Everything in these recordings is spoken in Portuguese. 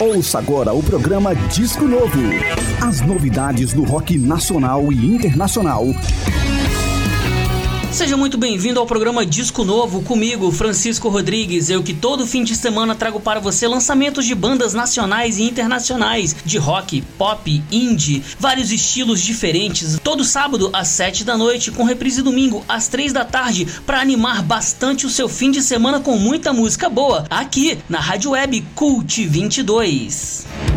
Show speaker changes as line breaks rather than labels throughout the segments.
Ouça agora o programa Disco Novo. As novidades do rock nacional e internacional.
Seja muito bem-vindo ao programa Disco Novo comigo, Francisco Rodrigues. Eu que todo fim de semana trago para você lançamentos de bandas nacionais e internacionais de rock, pop, indie, vários estilos diferentes. Todo sábado às 7 da noite, com reprise domingo às 3 da tarde, para animar bastante o seu fim de semana com muita música boa, aqui na Rádio Web Cult 22.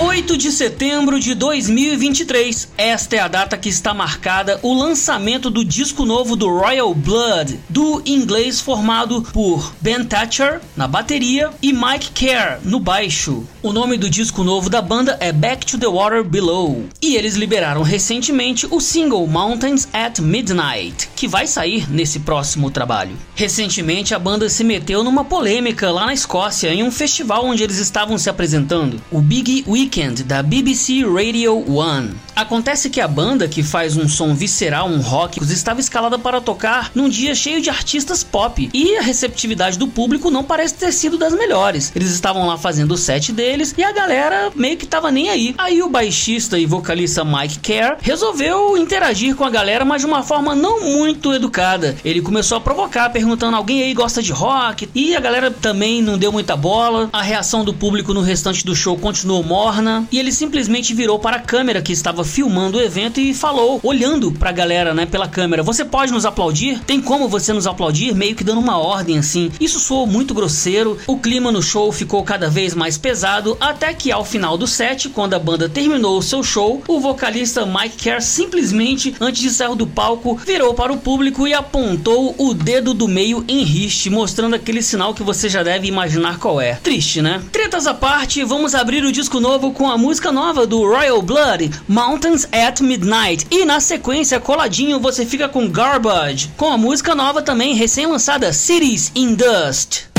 8 de setembro de 2023. Esta é a data que está marcada o lançamento do disco novo do Royal Blood, do inglês formado por Ben Thatcher na bateria e Mike Kerr no baixo. O nome do disco novo da banda é Back to the Water Below. E eles liberaram recentemente o single Mountains at Midnight, que vai sair nesse próximo trabalho. Recentemente a banda se meteu numa polêmica lá na Escócia em um festival onde eles estavam se apresentando, o Big Weekend da BBC Radio One. Acontece que a banda, que faz um som visceral, um rock, estava escalada para tocar num dia cheio de artistas pop e a receptividade do público não parece ter sido das melhores. Eles estavam lá fazendo o set deles e a galera meio que tava nem aí. Aí o baixista e vocalista Mike Kerr resolveu interagir com a galera, mas de uma forma não muito educada. Ele começou a provocar, perguntando: alguém aí gosta de rock? E a galera também não deu muita bola. A reação do público no restante do show continuou morna e ele simplesmente virou para a câmera que estava filmando o evento e falou, olhando para a galera, né, pela câmera: "Você pode nos aplaudir? Tem como você nos aplaudir?" meio que dando uma ordem assim. Isso soou muito grosseiro. O clima no show ficou cada vez mais pesado até que ao final do set, quando a banda terminou o seu show, o vocalista Mike Kerr simplesmente antes de sair do palco virou para o público e apontou o dedo do meio em riste, mostrando aquele sinal que você já deve imaginar qual é. Triste, né? Tretas à parte, vamos abrir o disco novo com a música nova do Royal Blood, Mountains at Midnight. E na sequência, coladinho, você fica com Garbage, com a música nova também recém-lançada Cities in Dust.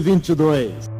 2022.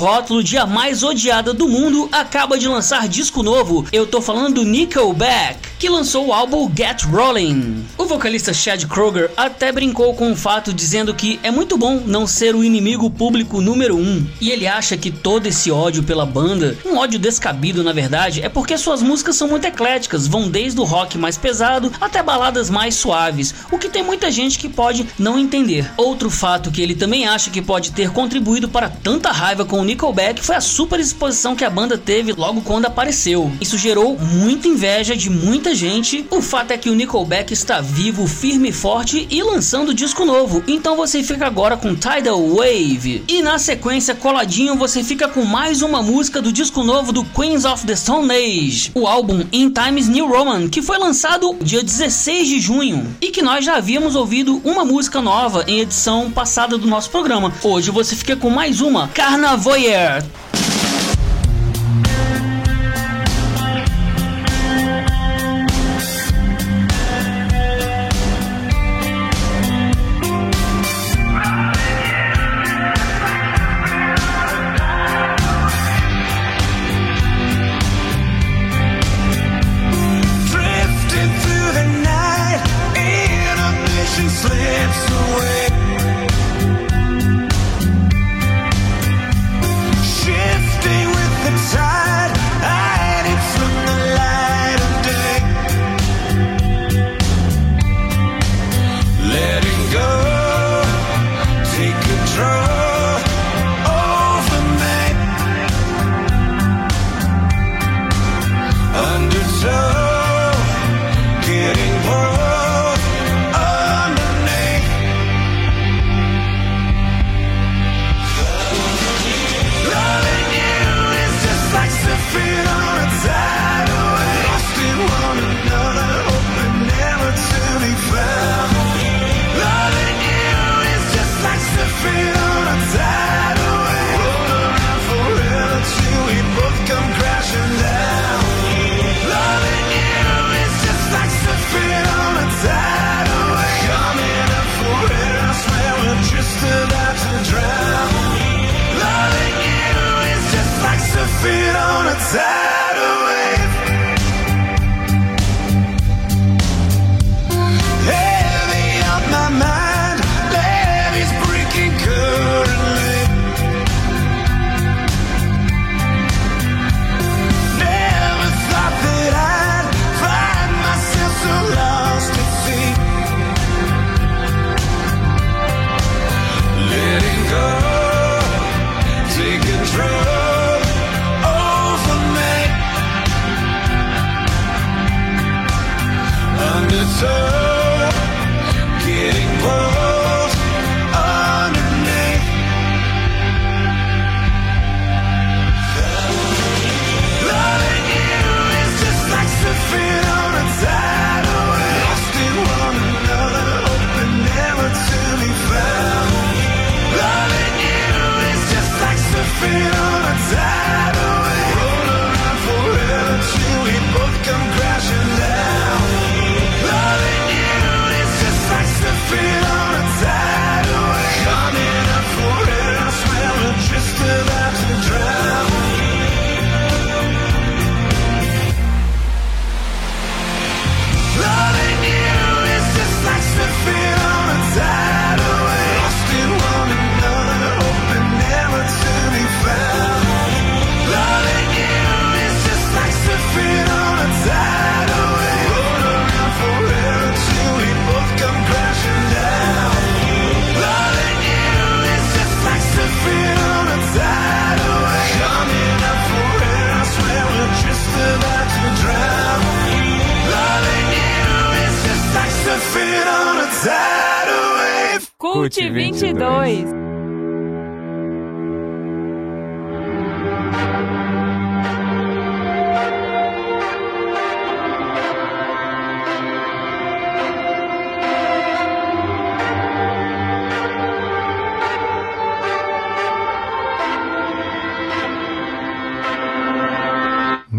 Rótulo de a mais odiada do mundo, acaba de lançar disco novo. Eu tô falando do Nickelback que lançou o álbum Get Rolling. O vocalista Chad Kroger até brincou com o fato dizendo que é muito bom não ser o inimigo público número um. E ele acha que todo esse ódio pela banda, um ódio descabido na verdade, é porque suas músicas são muito ecléticas, vão desde o rock mais pesado até baladas mais suaves, o que tem muita gente que pode não entender. Outro fato que ele também acha que pode ter contribuído para tanta
raiva com o Nickelback foi a super exposição que a banda teve logo quando apareceu. Isso gerou muita inveja de muita gente. O fato é que o Nickelback está vivo, firme e forte e lançando disco novo. Então você fica agora com Tidal Wave. E na sequência, coladinho, você fica com mais uma música do disco novo do Queens of the Stone Age, o álbum In Times New Roman, que foi lançado dia 16 de junho e que nós já havíamos ouvido uma música nova em edição passada do nosso programa. Hoje você fica com mais uma, Carnavoyer.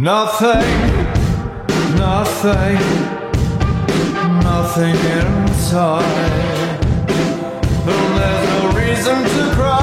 Nothing, nothing, nothing inside. There's no reason to cry.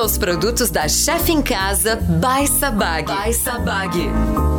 Conheça os produtos da Chef em Casa by Sabag. By Sabag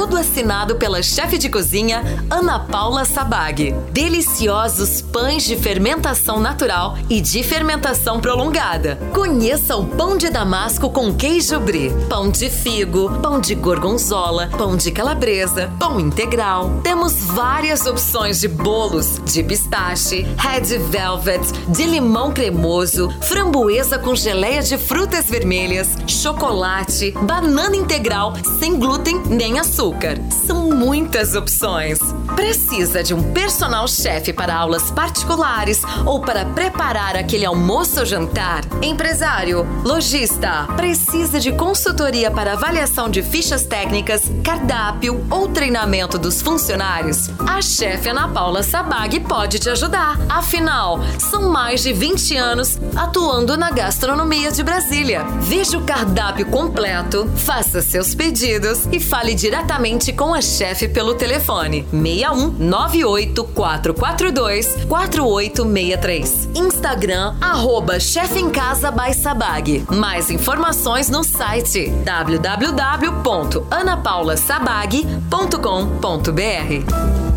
todo assinado pela chefe de cozinha Ana Paula Sabag. Deliciosos pães de fermentação natural e de fermentação prolongada. Conheça o pão de damasco com queijo brie, pão de figo, pão de gorgonzola, pão de calabresa, pão integral. Temos várias opções de bolos de pistache, red velvet, de limão cremoso, framboesa com geleia de frutas vermelhas, chocolate, banana integral sem glúten nem açúcar açúcar. São muitas opções. Precisa de um personal chefe para aulas particulares ou para preparar aquele almoço ou jantar? Empresário, lojista, precisa de consultoria para avaliação de fichas técnicas, cardápio ou treinamento dos funcionários? A chefe Ana Paula Sabag pode te ajudar. Afinal, são mais de 20 anos atuando na gastronomia de Brasília. Veja o cardápio completo, faça seus pedidos e fale diretamente diretamente com a chefe pelo telefone 61 98 442 4863. Instagram arroba chefe em casa by Sabag. Mais informações no site www.anapaulasabag.com.br.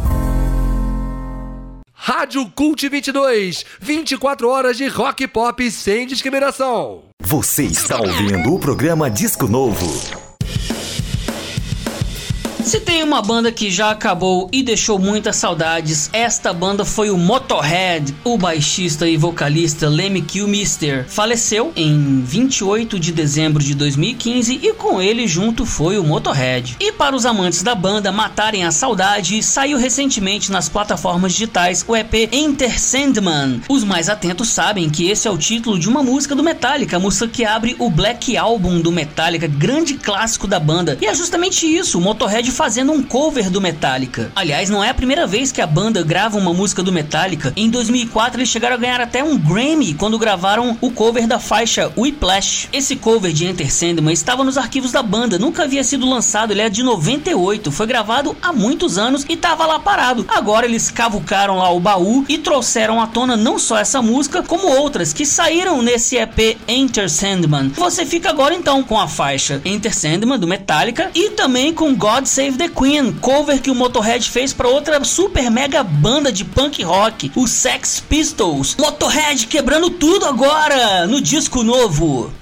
Rádio Cult 22, 24 horas de rock pop sem discriminação.
Você está ouvindo o programa Disco Novo.
Se tem uma banda que já acabou e deixou muitas saudades, esta banda foi o Motorhead. O baixista e vocalista Lemmy Kilmister faleceu em 28 de dezembro de 2015 e com ele junto foi o Motorhead. E para os amantes da banda matarem a saudade, saiu recentemente nas plataformas digitais o EP Enter Sandman. Os mais atentos sabem que esse é o título de uma música do Metallica, a música que abre o Black Album do Metallica, grande clássico da banda. E é justamente isso, o Motorhead fazendo um cover do Metallica. Aliás, não é a primeira vez que a banda grava uma música do Metallica. Em 2004 eles chegaram a ganhar até um Grammy quando gravaram o cover da faixa Whiplash. Esse cover de Enter Sandman estava nos arquivos da banda, nunca havia sido lançado, ele é de 98, foi gravado há muitos anos e estava lá parado. Agora eles cavucaram lá o baú e trouxeram à tona não só essa música, como outras que saíram nesse EP Enter Sandman. Você fica agora então com a faixa Enter Sandman do Metallica e também com God Save Save the Queen, cover que o Motorhead fez para outra super mega banda de punk rock, o Sex Pistols. Motorhead quebrando tudo agora no disco novo.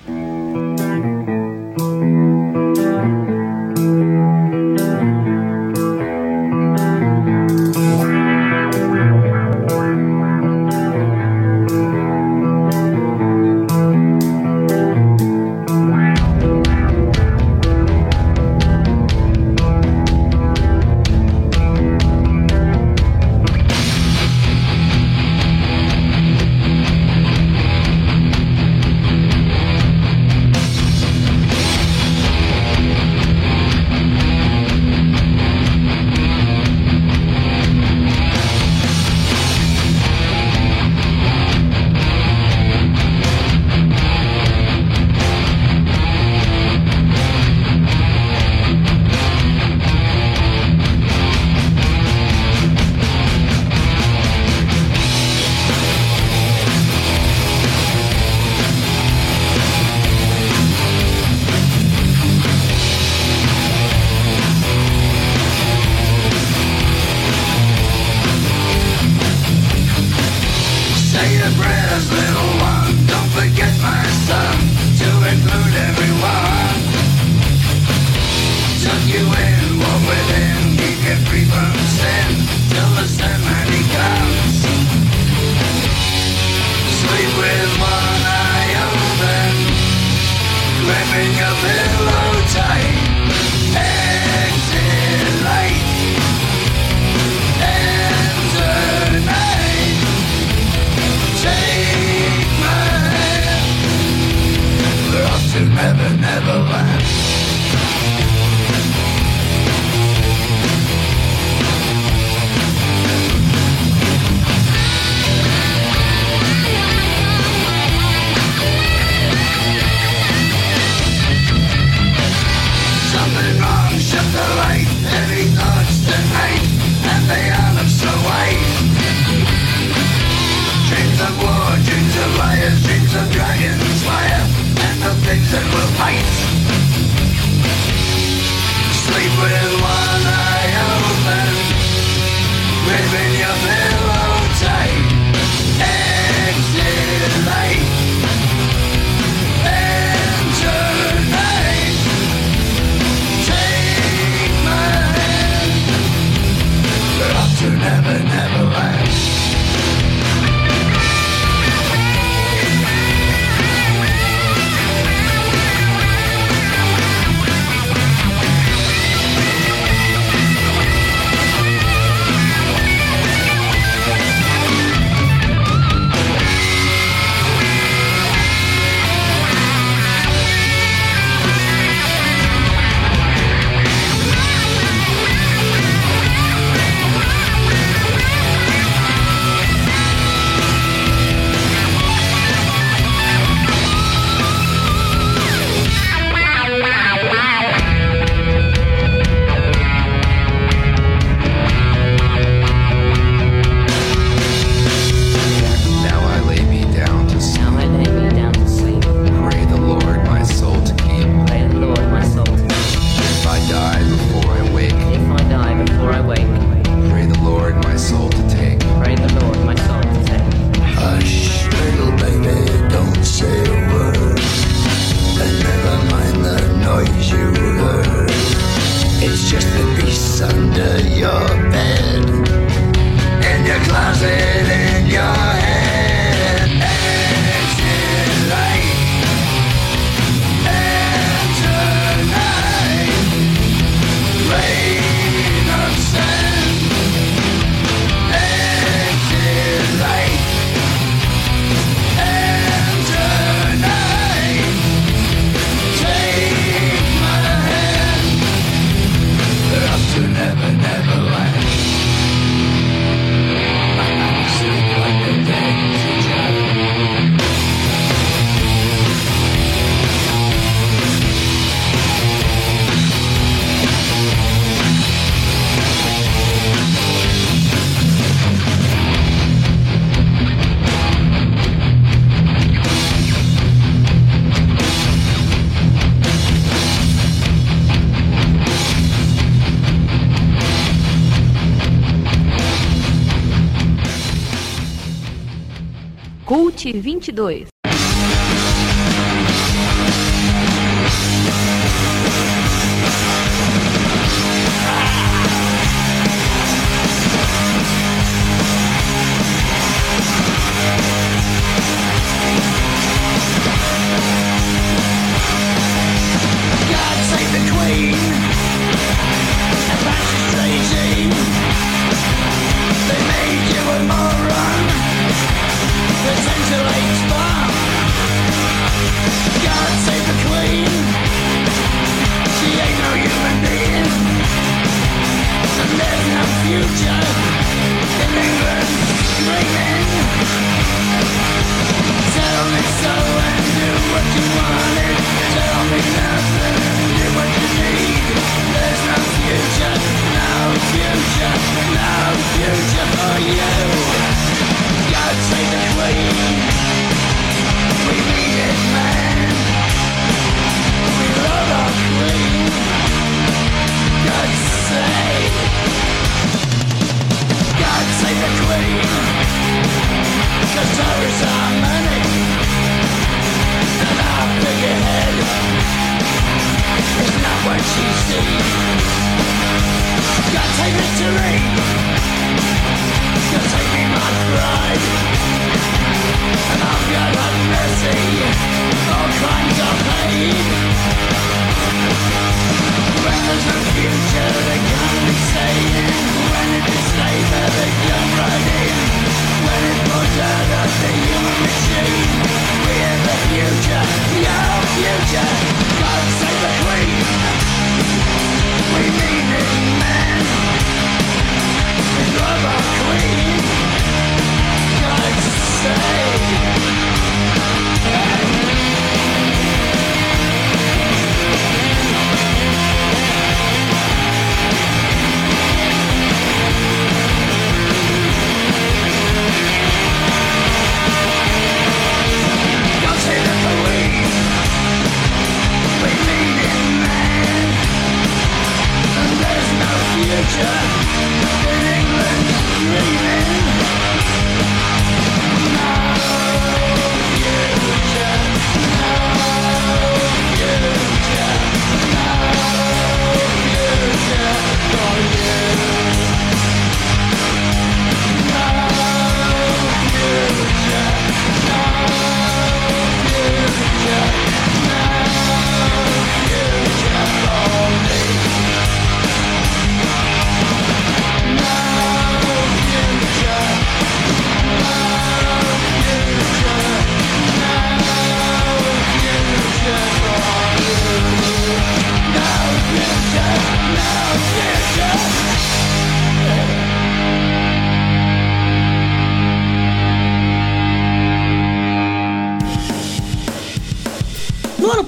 2022.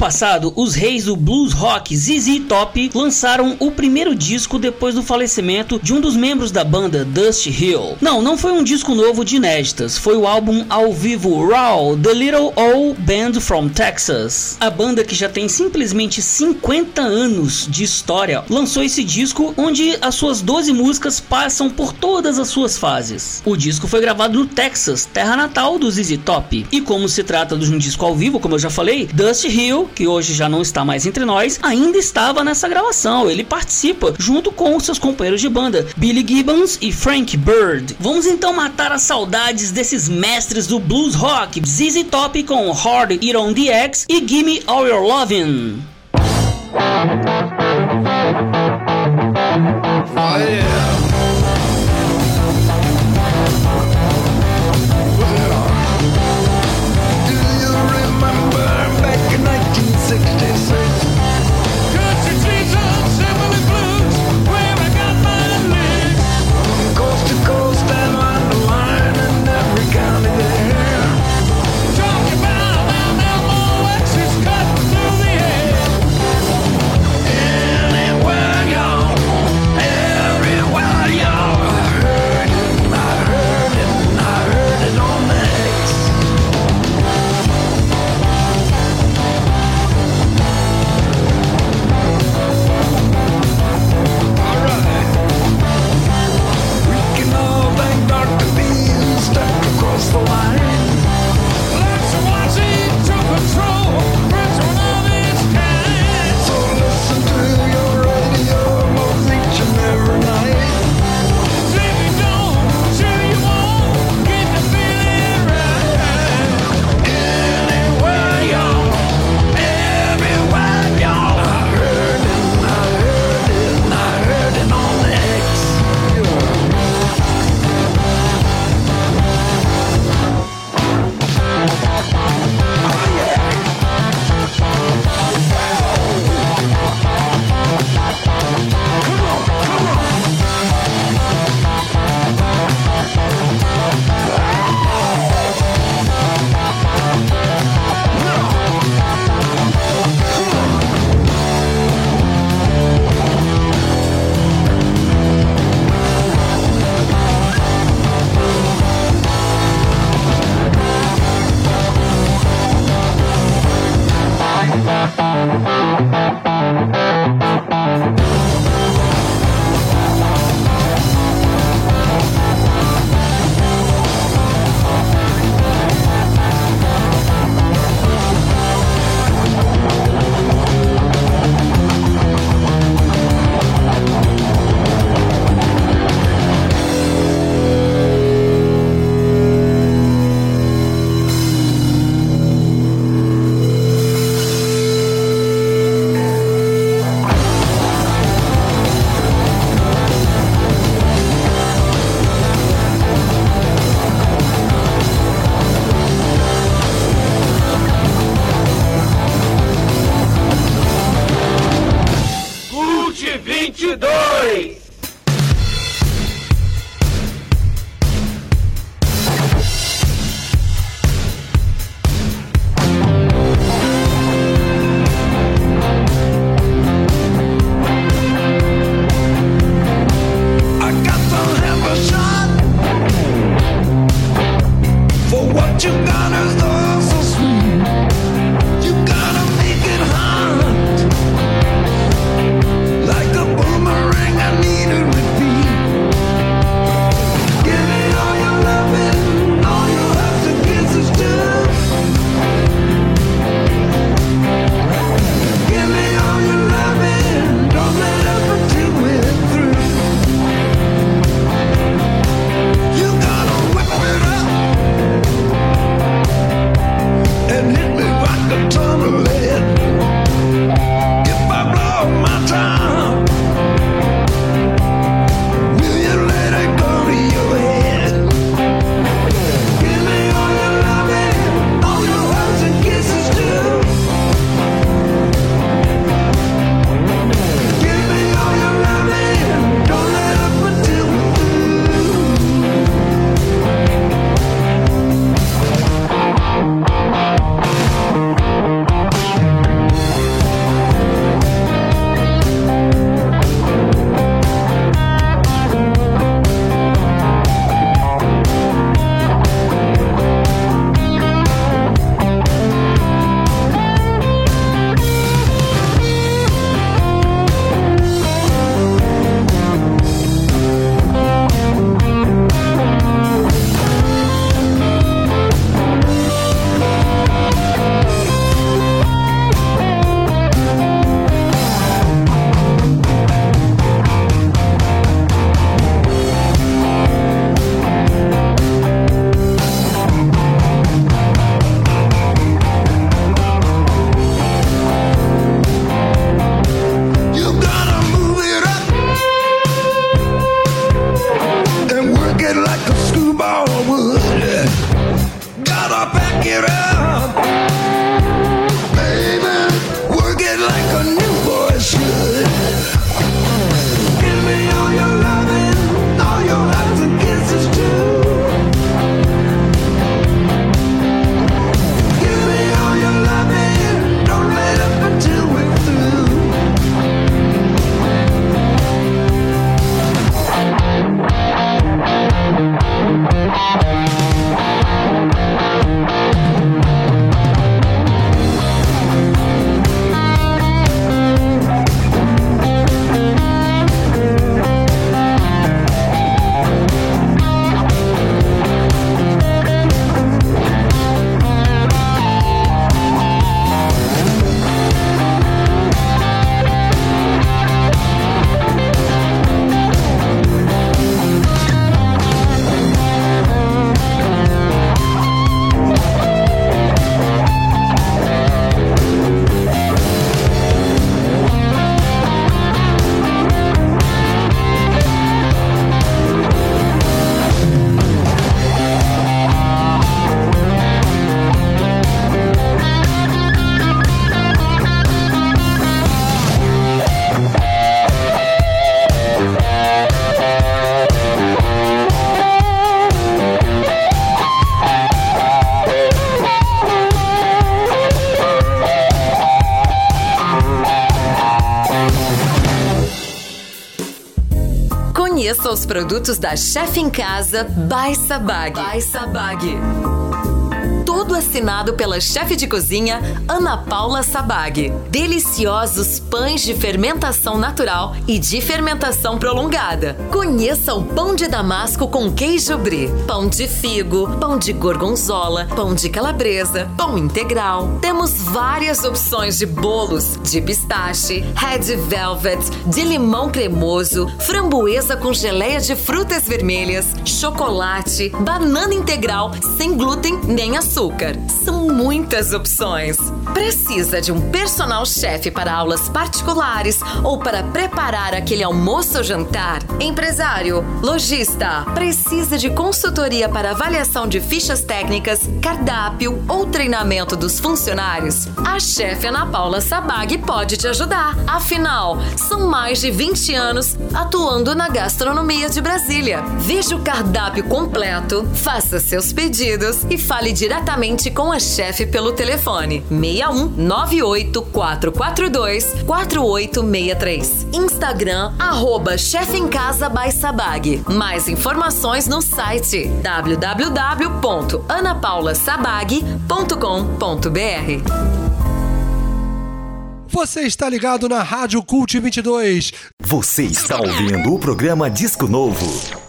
Passado, os reis do blues rock ZZ Top lançaram o primeiro disco depois do falecimento de um dos membros da banda, Dusty Hill. Não, não foi um disco novo de inéditas, foi o álbum ao vivo Raw, The Little Old Band from Texas. A banda que já tem simplesmente 50 anos de história lançou esse disco onde as suas 12 músicas passam por todas as suas fases. O disco foi gravado no Texas, terra natal do ZZ Top. E como se trata de um disco ao vivo, como eu já falei, Dusty Hill, que hoje já não está mais entre nós, ainda estava nessa gravação. Ele participa junto com seus companheiros de banda, Billy Gibbons e Frank Bird. Vamos então matar as saudades desses mestres do blues rock, ZZ Top com Hard It On The X e Gimme All Your Lovin'.
Produtos da Chef em Casa by Sabag. By Sabag tudo assinado pela chefe de cozinha Ana Paula Sabag. Deliciosos pães de fermentação natural e de fermentação prolongada. Conheça o pão de damasco com queijo brie, pão de figo, pão de gorgonzola, pão de calabresa, pão integral. Temos várias opções de bolos de pistache, red velvet, de limão cremoso, framboesa com geleia de frutas vermelhas, chocolate, banana integral sem glúten nem açúcar. São muitas opções. Precisa de um personal chefe para aulas particulares ou para preparar aquele almoço ou jantar? Empresário, lojista, precisa de consultoria para avaliação de fichas técnicas, cardápio ou treinamento dos funcionários? A chefe Ana Paula Sabag pode te ajudar. Afinal, são mais de 20 anos atuando na gastronomia de Brasília. Veja o cardápio completo, faça seus pedidos e fale diretamente com a chefe pelo telefone 61 98 442 4863. Instagram arroba chefe em casa by Sabag. Mais informações no site www.anapaulasabag.com.br.
Você está ligado na Rádio Cult 22.
Você está ouvindo o programa Disco Novo.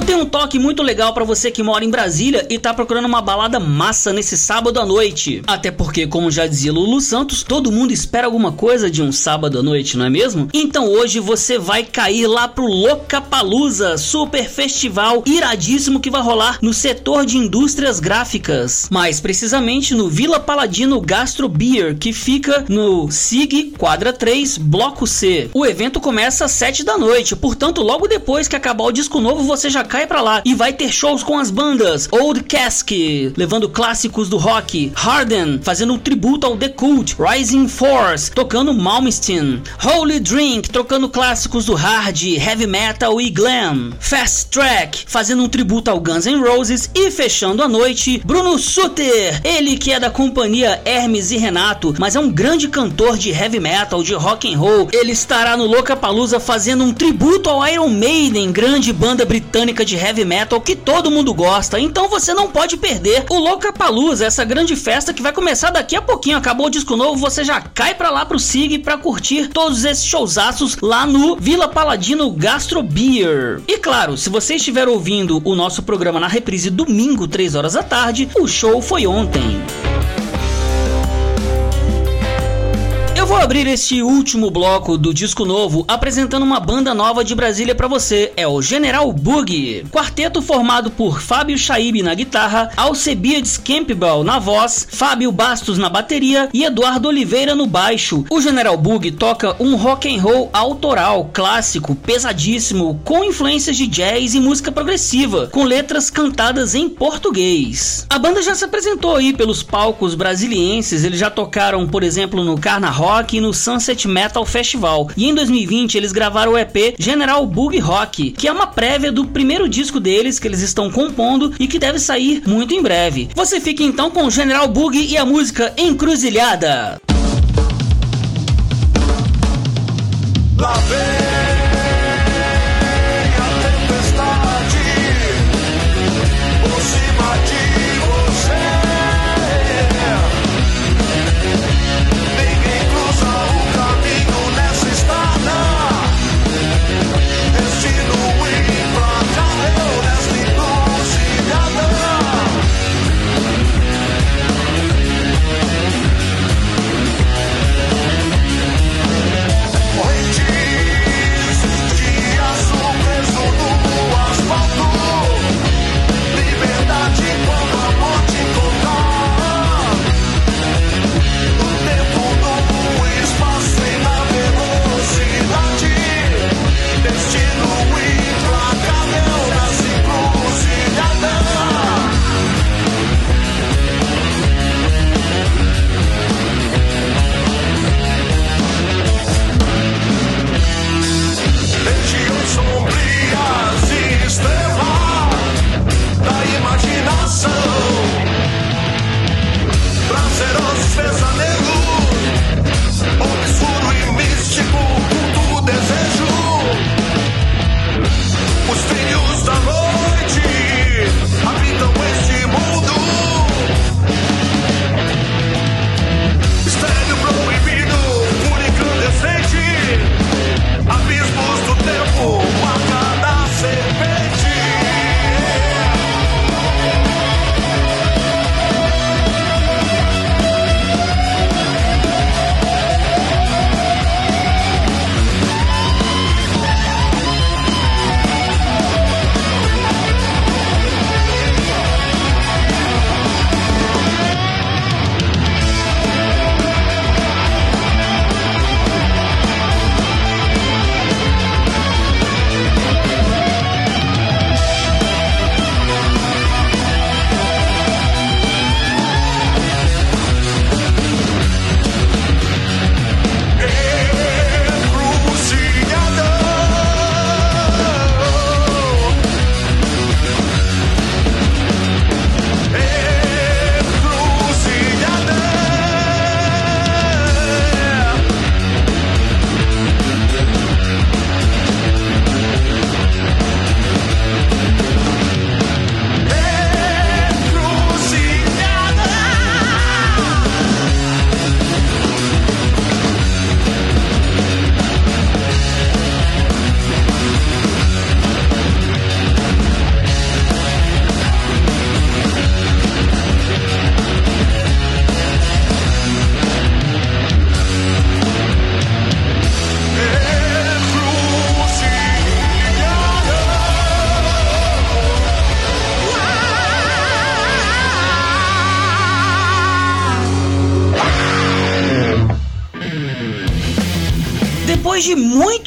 Eu tenho um toque muito legal para você que mora em Brasília e tá procurando uma balada massa nesse sábado à noite. Até porque, como já dizia Lulu Santos, todo mundo espera alguma coisa de um sábado à noite, não é mesmo? Então hoje você vai cair lá pro Locapalusa, super festival iradíssimo que vai rolar no setor de indústrias gráficas. Mais precisamente no Vila Paladino Gastro Beer, que fica no SIG Quadra 3, Bloco C. O evento começa às 7 da noite, portanto, logo depois que acabar o disco novo, você já já cai pra lá. E vai ter shows com as bandas. Old Cask, levando clássicos do rock, Harden, fazendo um tributo ao The Cult, Rising Force, tocando Malmsteen, Holy Drink, tocando clássicos do hard, heavy metal e glam, Fast Track, fazendo um tributo ao Guns N' Roses. E fechando a noite, Bruno Suter, ele que é da companhia Hermes e Renato, mas é um grande cantor de heavy metal, de rock and roll. Ele estará no Lollapalooza fazendo um tributo ao Iron Maiden, grande banda britânica de heavy metal que todo mundo gosta, então você não pode perder o Lollapalooza, essa grande festa que vai começar daqui a pouquinho. Acabou o disco novo, você já cai pra lá pro SIG pra curtir todos esses showzaços lá no Vila Paladino Gastro Beer. E claro, se você estiver ouvindo o nosso programa na reprise domingo, 3 horas da tarde, o show foi ontem. Abrir este último bloco do disco novo apresentando uma banda nova de Brasília para você. É o General Boogie. Quarteto formado por Fábio Chaib na guitarra, Alcebiades Campbell na voz, Fábio Bastos na bateria e Eduardo Oliveira no baixo. O General Boogie toca um rock and roll autoral, clássico, pesadíssimo, com influências de jazz e música progressiva, com letras cantadas em português. A banda já se apresentou aí pelos palcos brasilienses, eles já tocaram, por exemplo, no Carna Rock No Sunset Metal Festival. E em 2020 eles gravaram o EP General Bug Rock, que é uma prévia do primeiro disco deles que eles estão compondo e que deve sair muito em breve. Você fica então com General Bug e a música Encruzilhada. Lá vem.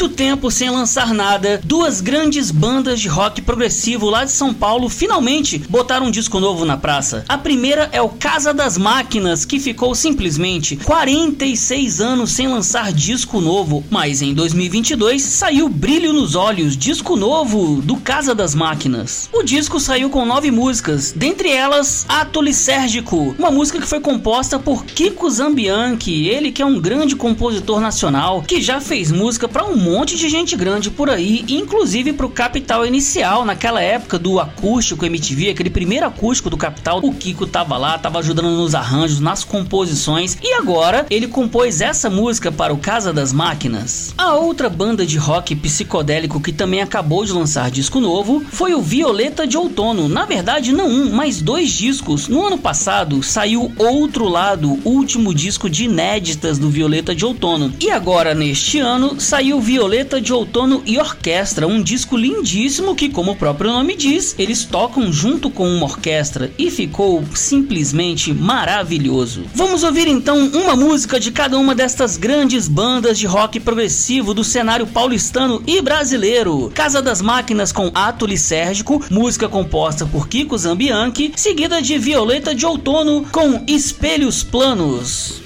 Muito tempo sem lançar nada, duas grandes bandas de rock progressivo lá de São Paulo finalmente botaram um disco novo na praça. A primeira é o Casa das Máquinas, que ficou simplesmente 46 anos sem lançar disco novo, mas em 2022 saiu Brilho nos Olhos, disco novo do Casa das Máquinas. O disco saiu com nove músicas, dentre elas Ato Lisérgico, uma música que foi composta por Kiko Zambianchi, ele que é um grande compositor nacional que já fez música para um de gente grande por aí, inclusive pro Capital Inicial, naquela época do acústico MTV, aquele primeiro acústico do Capital, o Kiko tava lá, tava ajudando nos arranjos, nas composições, e agora ele compôs essa música para o Casa das Máquinas. A outra banda de rock psicodélico que também acabou de lançar disco novo foi o Violeta de Outono. Na verdade, não um, mas dois discos. No ano passado saiu Outro Lado, último disco de inéditas do Violeta de Outono. E agora, neste ano, saiu Violeta de Outono e Orquestra, um disco lindíssimo que, como o próprio nome diz, eles tocam junto com uma orquestra e ficou simplesmente maravilhoso. Vamos ouvir então uma música de cada uma destas grandes bandas de rock progressivo do cenário paulistano e brasileiro. Casa das Máquinas com Ato Lisérgico, música composta por Kiko Zambianchi, seguida de Violeta de Outono com Espelhos Planos.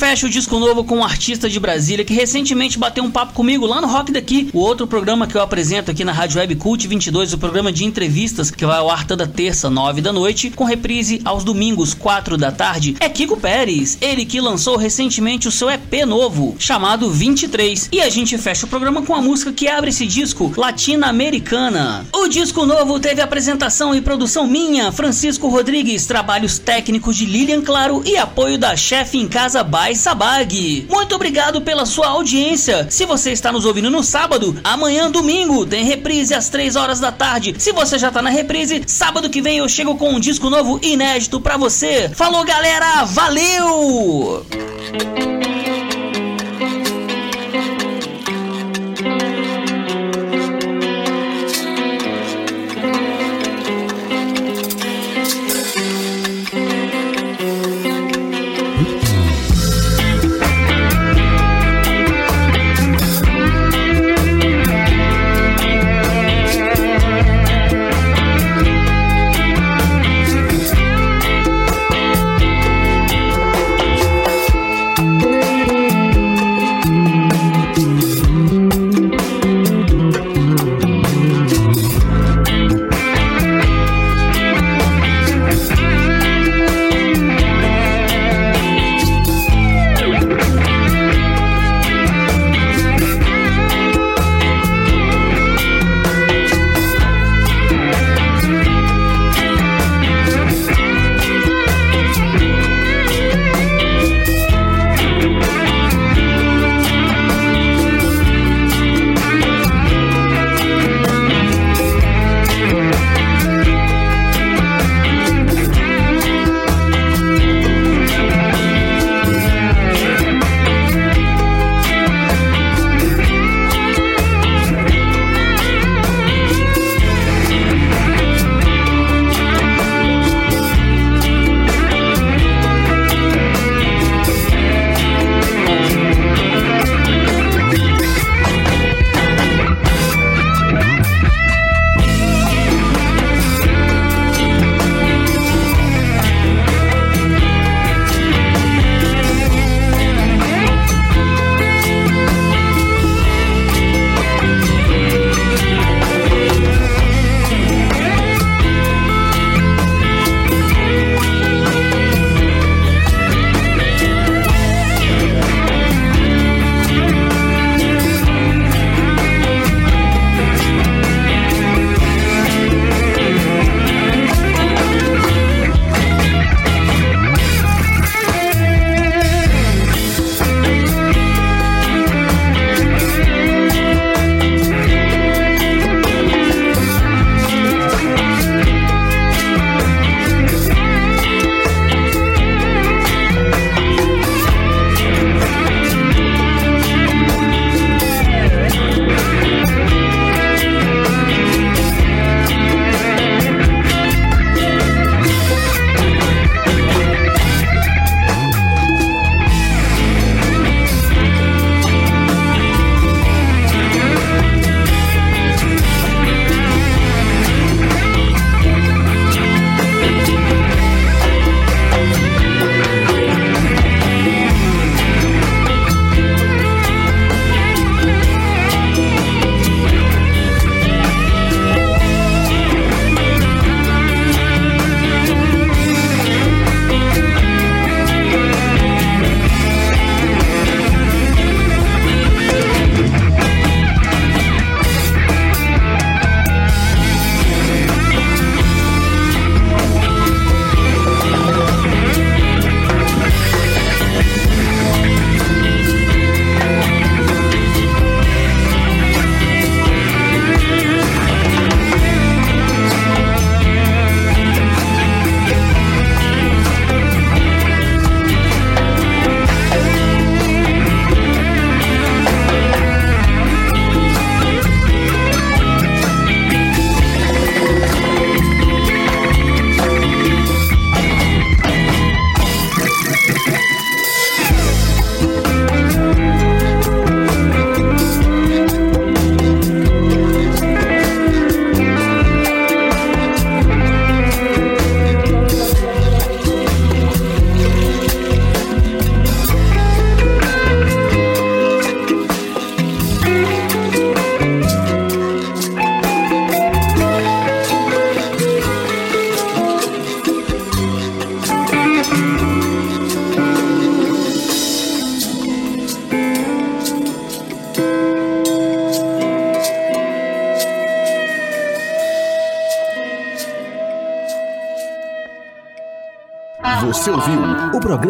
Fecha o disco novo com um artista de Brasília que recentemente bateu um papo comigo lá no Rock Daqui, o outro programa que eu apresento aqui na Rádio Web Cult 22, o programa de entrevistas que vai ao ar toda terça, 9 da noite, com reprise aos domingos, 4 da tarde. É Kiko Pérez, ele que lançou recentemente o seu EP novo, chamado 23. E a gente fecha o programa com a música que abre esse disco, Latina Americana. O disco novo teve apresentação e produção minha, Francisco Rodrigues, trabalhos técnicos de Lilian Claro e apoio da chefe em casa by Sabag. Muito obrigado pela sua audiência. Se você está nos ouvindo no sábado, amanhã domingo tem reprise às 3 horas da tarde. Se você já tá na reprise, sábado que vem eu chego com um disco novo inédito para você. Falou galera, valeu!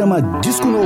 Programa Disco Novo.